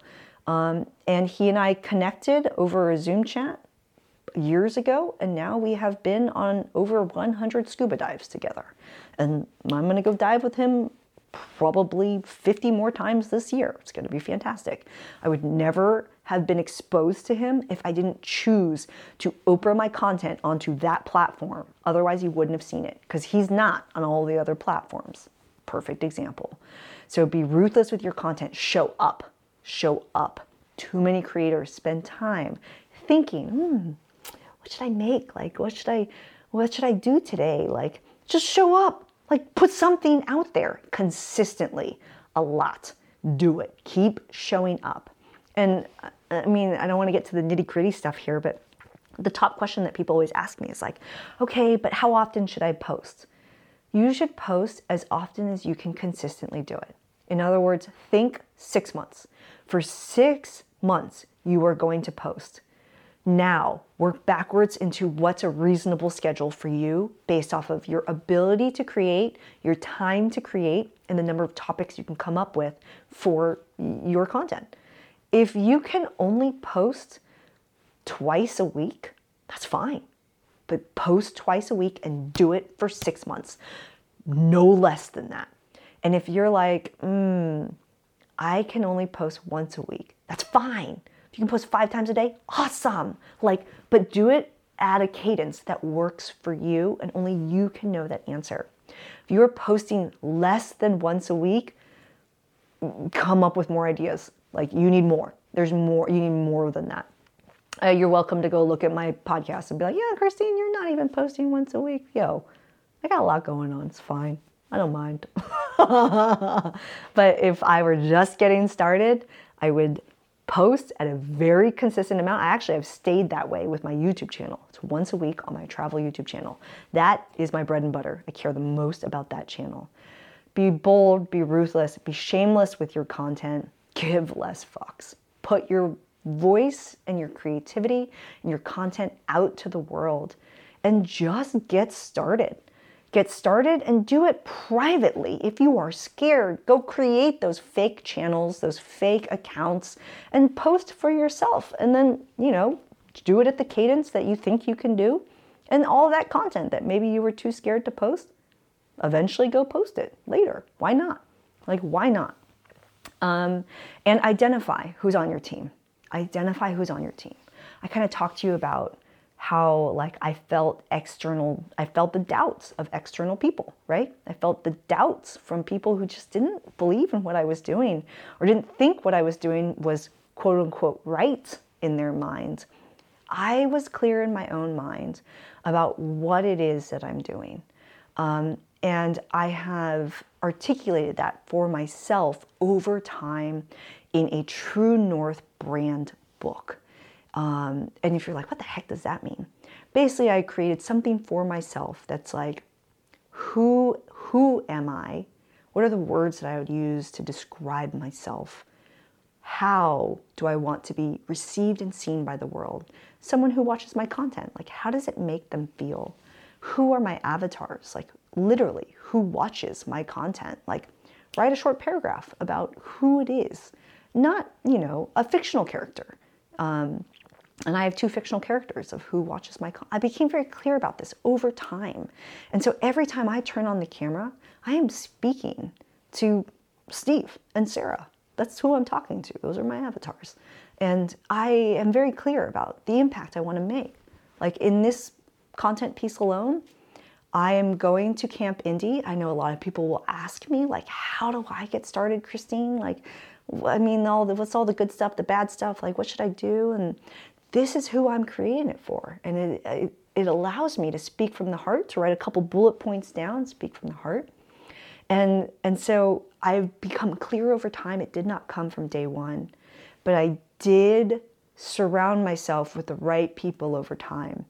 Um, and he and I connected over a Zoom chat years ago, and now we have been on over 100 scuba dives together. And I'm to go dive with him probably 50 more times this year. It's going to be fantastic. I would never have been exposed to him if I didn't choose to Oprah my content onto that platform. Otherwise, you wouldn't have seen it because he's not on all the other platforms. Perfect example. So be ruthless with your content. Show up. Show up. Too many creators spend time thinking, hmm, what should I make? Like, what should I, what should I do today? Like, just show up. Like, put something out there consistently. A lot. Do it. Keep showing up. And uh, I mean, I don't want to get to the nitty gritty stuff here, but the top question that people always ask me is like, okay, but how often should I post? You should post as often as you can consistently do it. In other words, think six months. For six months, you are going to post. Now, work backwards into what's a reasonable schedule for you based off of your ability to create, your time to create, and the number of topics you can come up with for your content. If you can only post twice a week, that's fine. But post twice a week and do it for six months, no less than that. And if you're like, mm, I can only post once a week, that's fine. You can post five times a day, awesome. Like, but do it at a cadence that works for you and only you can know that answer. If you're posting less than once a week, come up with more ideas. Like you need more. There's more. You need more than that. Uh, you're welcome to go look at my podcast and be like, yeah, Christine, you're not even posting once a week. Yo, I got a lot going on. It's fine. I don't mind. but if I were just getting started, I would post at a very consistent amount. I actually have stayed that way with my YouTube channel. It's once a week on my travel YouTube channel. That is my bread and butter. I care the most about that channel. Be bold, be ruthless, be shameless with your content give less fucks. Put your voice and your creativity and your content out to the world and just get started. Get started and do it privately. If you are scared, go create those fake channels, those fake accounts, and post for yourself. And then, you know, do it at the cadence that you think you can do. And all that content that maybe you were too scared to post, eventually go post it later. Why not? Like, why not? Um, and identify who's on your team. Identify who's on your team. I kind of talked to you about how like I felt external, I felt the doubts of external people, right? I felt the doubts from people who just didn't believe in what I was doing or didn't think what I was doing was quote unquote right in their mind, I was clear in my own mind about what it is that I'm doing. Um, and I have articulated that for myself over time in a True North brand book. Um, and if you're like, what the heck does that mean? Basically, I created something for myself that's like, who who am I? What are the words that I would use to describe myself? How do I want to be received and seen by the world? Someone who watches my content, like how does it make them feel? Who are my avatars? Like literally, who watches my content? Like write a short paragraph about who it is, not, you know, a fictional character. Um, and I have two fictional characters of who watches my. I became very clear about this over time, and so every time I turn on the camera, I am speaking to Steve and Sarah. That's who I'm talking to. Those are my avatars, and I am very clear about the impact I want to make. Like in this content piece alone, I am going to Camp Indie. I know a lot of people will ask me, like, how do I get started, Christine? Like, I mean, all the, what's all the good stuff, the bad stuff? Like, what should I do? And this is who I'm creating it for. And it, it, it allows me to speak from the heart, to write a couple bullet points down, speak from the heart. And, and so I've become clear over time. It did not come from day one, but I did surround myself with the right people over time.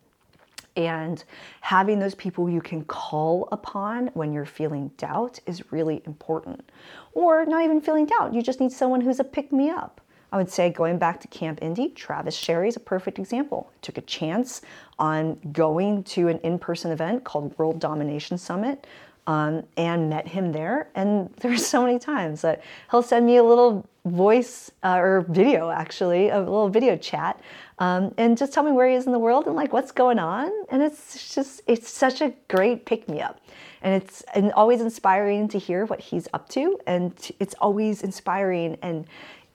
And having those people you can call upon when you're feeling doubt is really important. Or not even feeling doubt, you just need someone who's a pick me up. I would say going back to Camp Indie, Travis Sherry is a perfect example. Took a chance on going to an in person event called World Domination Summit um, and met him there. And there's so many times that he'll send me a little voice uh, or video, actually, a little video chat, um, and just tell me where he is in the world and like what's going on. And it's just, it's such a great pick me up. And it's and always inspiring to hear what he's up to. And it's always inspiring and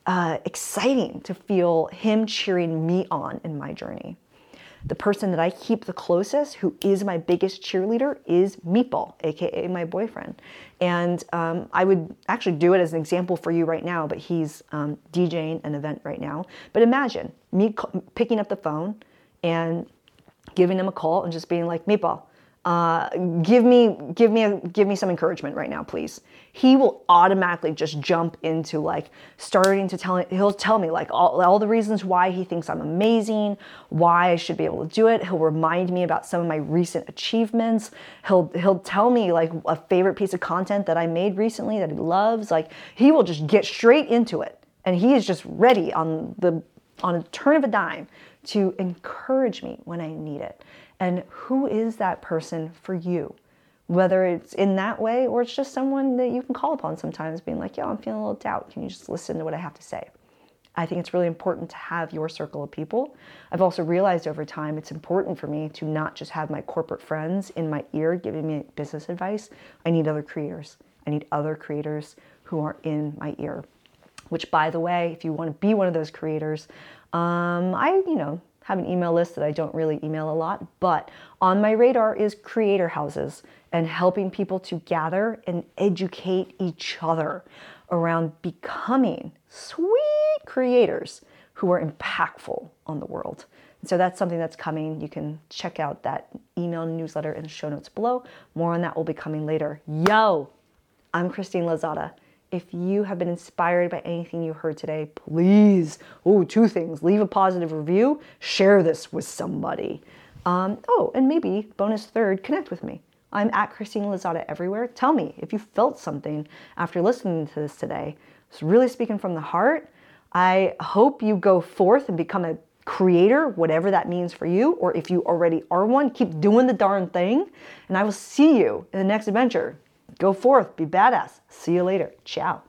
uh, exciting to feel him cheering me on in my journey. The person that I keep the closest, who is my biggest cheerleader, is Meatball, aka my boyfriend. And um, I would actually do it as an example for you right now, but he's um, DJing an event right now. But imagine me picking up the phone and giving him a call and just being like, Meatball, uh, give me give me a, give me some encouragement right now please. He will automatically just jump into like starting to tell he'll tell me like all, all the reasons why he thinks i'm amazing why i should be able to do it. He'll remind me about some of my recent achievements. He'll he'll tell me like a favorite piece of content that i made recently that he loves. Like he will just get straight into it. And he is just ready on the on a turn of a dime to encourage me when i need it and who is that person for you? Whether it's in that way or it's just someone that you can call upon sometimes, being like, yo, I'm feeling a little doubt. Can you just listen to what I have to say? I think it's really important to have your circle of people. I've also realized over time it's important for me to not just have my corporate friends in my ear giving me business advice. I need other creators. I need other creators who are in my ear. Which, by the way, if you want to be one of those creators, um, I, you know, have an email list that I don't really email a lot, but on my radar is creator houses and helping people to gather and educate each other around becoming sweet creators who are impactful on the world. And so that's something that's coming. You can check out that email newsletter in the show notes below. More on that will be coming later. Yo, I'm Christine Lozada. If you have been inspired by anything you heard today, please, oh, two things leave a positive review, share this with somebody. Um, oh, and maybe bonus third, connect with me. I'm at Christine Lozada everywhere. Tell me if you felt something after listening to this today. It's really speaking from the heart. I hope you go forth and become a creator, whatever that means for you, or if you already are one, keep doing the darn thing. And I will see you in the next adventure. Go forth, be badass. See you later. Ciao.